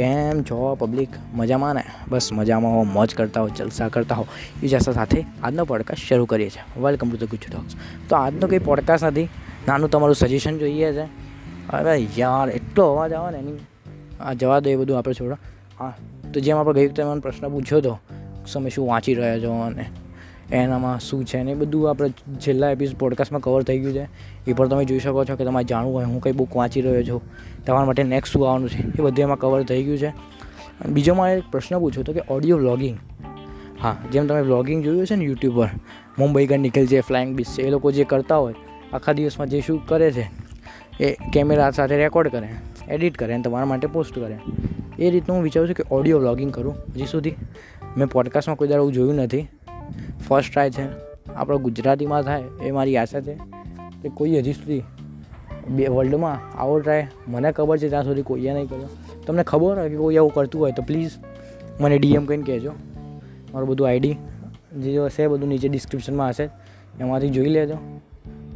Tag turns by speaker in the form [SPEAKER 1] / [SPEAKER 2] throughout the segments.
[SPEAKER 1] કેમ છો પબ્લિક મજામાં ને? બસ મજામાં હો, મોજ કરતા હો, જલસા કરતા હો. એ જશા સાથે આજનો પોડકાસ્ટ શરૂ કરીએ છીએ. Welcome to the Guju talks તો આજનો કંઈ પોડકાસ્ટ નથી. નાનું તમારું સજેશન જોઈએ છે. અરે યાર, એટલો અવાજ આવે ને એની. આ જવા દો એ બધું આપણે છોડો હા, તો જેમ આપણે ગઈ વખતે પ્રશ્ન પૂછ્યો હતો તમે શું વાંચી રહ્યા છો? અને એનામાં શું છે ને એ બધું આપણે છેલ્લા એપિસોડ પોડકાસ્ટમાં કવર થઈ ગયું છે. એ પણ તમે જોઈ શકો છો કે તમારે જાણવું હોય, હું કઈ બુક વાંચી રહ્યો છું. તમારા માટે નેક્સ્ટ શું આવવાનું છે, એ બધું એમાં કવર થઈ ગયું છે. બીજો મારે એક પ્રશ્ન પૂછ્યો હતો કે ઓડિયો વ્લોગિંગ હા, જેમ તમે વ્લોગિંગ જોયું છે ને યુટ્યુબ પર, મુંબઈ કા નિખિલ છે ફ્લાઇંગ બીચ છે, એ લોકો જે કરતા હોય, આખા દિવસમાં જે શૂટ કરે છે, એ કેમેરા સાથે રેકોર્ડ કરે એડિટ કરે અને તમારા માટે પોસ્ટ કરે. એ રીતનું હું વિચારું છું કે ઓડિયો વ્લોગિંગ કરું, હજી સુધી. મેં પોડકાસ્ટમાં કોઈ દાડો જોયું નથી. ફર્સ્ટ ટ્રાય છે. આપણો ગુજરાતીમાં થાય એ મારી આશા છે કે કોઈ હજી સુધી બે વર્લ્ડમાં આવો ટ્રાય મને ખબર છે ત્યાં સુધી કોઈએ નહીં કર્યો. તમને ખબર હોય કે કોઈ આવું કરતું હોય તો પ્લીઝ મને ડીએમ કરીને કહેજો. મારું બધું આઈડી જે હશે બધું નીચે ડિસ્ક્રિપ્શનમાં હશે. એમાંથી જોઈ લેજો.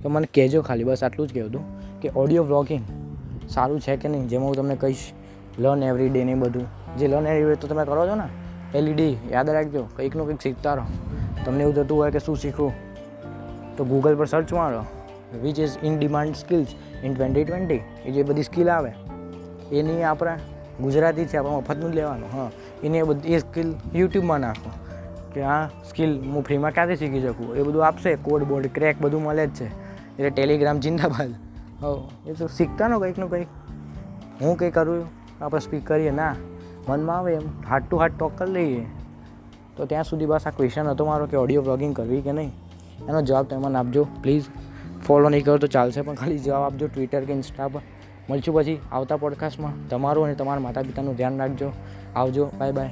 [SPEAKER 1] તો મને કહેજો ખાલી, બસ આટલું જ કહેવું હતું કે ઓડિયો બ્લોગિંગ સારું છે કે નહીં? જેમાં હું તમને કહીશ લર્ન એવરી ડે ને બધું. જે લર્ન એવરી ડે તો તમે કરો છો ને એલઈડી યાદ રાખજો, કંઈકનું કંઈક શીખતા રહો. તમને એવું થતું હોય કે શું શીખવું, તો ગૂગલ પર સર્ચ મારો which is in demand skills in twenty twenty એ જે બધી સ્કિલ આવે, એની આપણે ગુજરાતી છે, આપણે મફતનું જ લેવાનું, હા. એની એ બધી એ સ્કિલ યુટ્યુબમાં નાખો, કે આ સ્કિલ હું ફ્રીમાં ક્યાંથી શીખી શકું? એ બધું આપશે કોડ બોર્ડ ક્રેક બધું મળે જ છે. એટલે ટેલિગ્રામ જિંદાબાદ હવ એ તો શીખતા નો કંઈકનું કંઈક. હું કંઈ કરું, આપણે સ્પીક કરીએ, ના. મનમાં આવે એમ હાર્ટ ટુ હાર્ટ ટોક કરી લઈએ. તો ત્યાં સુધી બસ આ ક્વેશ્ચન હતો મારો કે ઓડિયો બ્લોગિંગ કરવી કે નહીં? એનો જવાબ તમે મને આપજો પ્લીઝ ફોલો નહીં કરો તો ચાલશે પણ ખાલી જવાબ આપજો ટ્વિટર કે ઇન્સ્ટા પર. મળશું પછી આવતા પોડકાસ્ટમાં તમારું અને તમારા માતા પિતાનું ધ્યાન રાખજો. આવજો બાય બાય